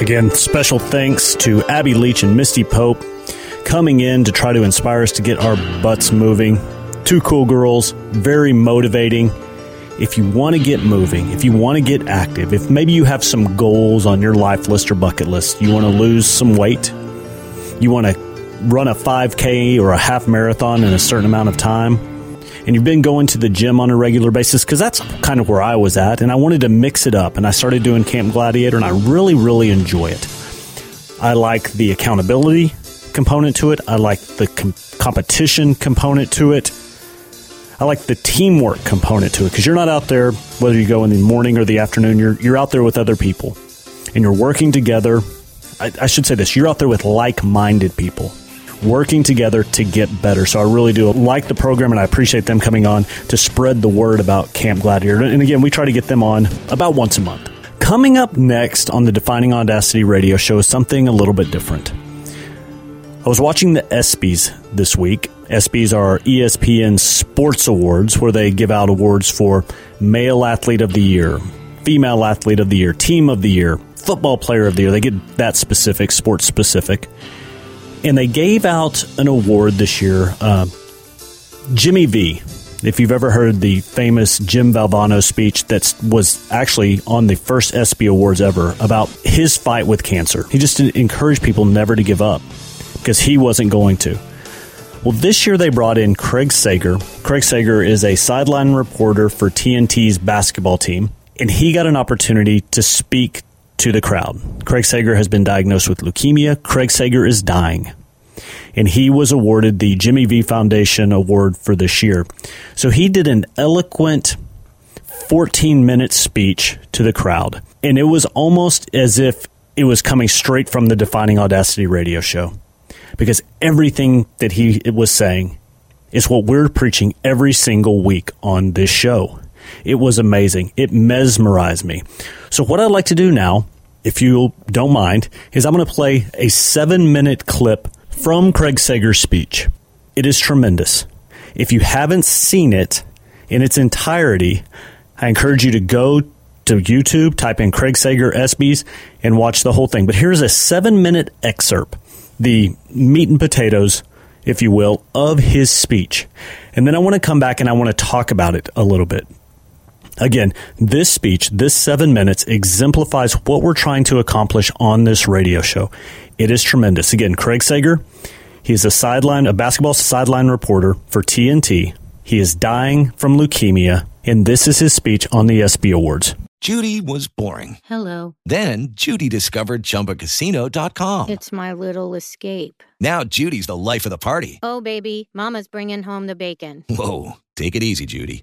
Again, special thanks to Abby Leach and Misty Pope coming in to try to inspire us to get our butts moving. Two cool girls, very motivating. If you want to get moving, if you want to get active, if maybe you have some goals on your life list or bucket list, you want to lose some weight, you want to run a 5K or a half marathon in a certain amount of time, and you've been going to the gym on a regular basis, because that's kind of where I was at, and I wanted to mix it up, and I started doing Camp Gladiator, and I really, really enjoy it. I like the accountability component to it, I like the com- competition component to it. I like the teamwork component to it because you're not out there whether you go in the morning or the afternoon. You're you're out there with other people, and you're working together. I, I should say this: you're out there with like-minded people, working together to get better. So I really do like the program, and I appreciate them coming on to spread the word about Camp Gladiator. And again, we try to get them on about once a month. Coming up next on the Defining Audacity radio show is something a little bit different. I was watching the ESPYs this week. ESPYs are ESPN Sports Awards, where they give out awards for Male Athlete of the Year, Female Athlete of the Year, Team of the Year, Football Player of the Year. They get that specific, sports specific. And they gave out an award this year, uh, Jimmy V. If you've ever heard the famous Jim Valvano speech that was actually on the first ESPY Awards ever about his fight with cancer, he just encouraged people never to give up because he wasn't going to. Well, this year they brought in Craig Sager. Craig Sager is a sideline reporter for TNT's basketball team, and he got an opportunity to speak to the crowd. Craig Sager has been diagnosed with leukemia. Craig Sager is dying. And he was awarded the Jimmy V Foundation Award for this year. So he did an eloquent 14 minute speech to the crowd. And it was almost as if it was coming straight from the Defining Audacity radio show because everything that he was saying is what we're preaching every single week on this show. It was amazing. It mesmerized me. So, what I'd like to do now, if you don't mind, is I'm going to play a seven minute clip from Craig Sager's speech. It is tremendous. If you haven't seen it in its entirety, I encourage you to go to YouTube, type in Craig Sager ESPYs, and watch the whole thing. But here's a seven minute excerpt the meat and potatoes, if you will, of his speech. And then I want to come back and I want to talk about it a little bit. Again, this speech, this seven minutes, exemplifies what we're trying to accomplish on this radio show. It is tremendous. Again, Craig Sager, he is a sideline, a basketball sideline reporter for TNT. He is dying from leukemia, and this is his speech on the ESPY Awards. Judy was boring. Hello. Then Judy discovered ChumbaCasino.com. It's my little escape. Now Judy's the life of the party. Oh, baby, Mama's bringing home the bacon. Whoa, take it easy, Judy.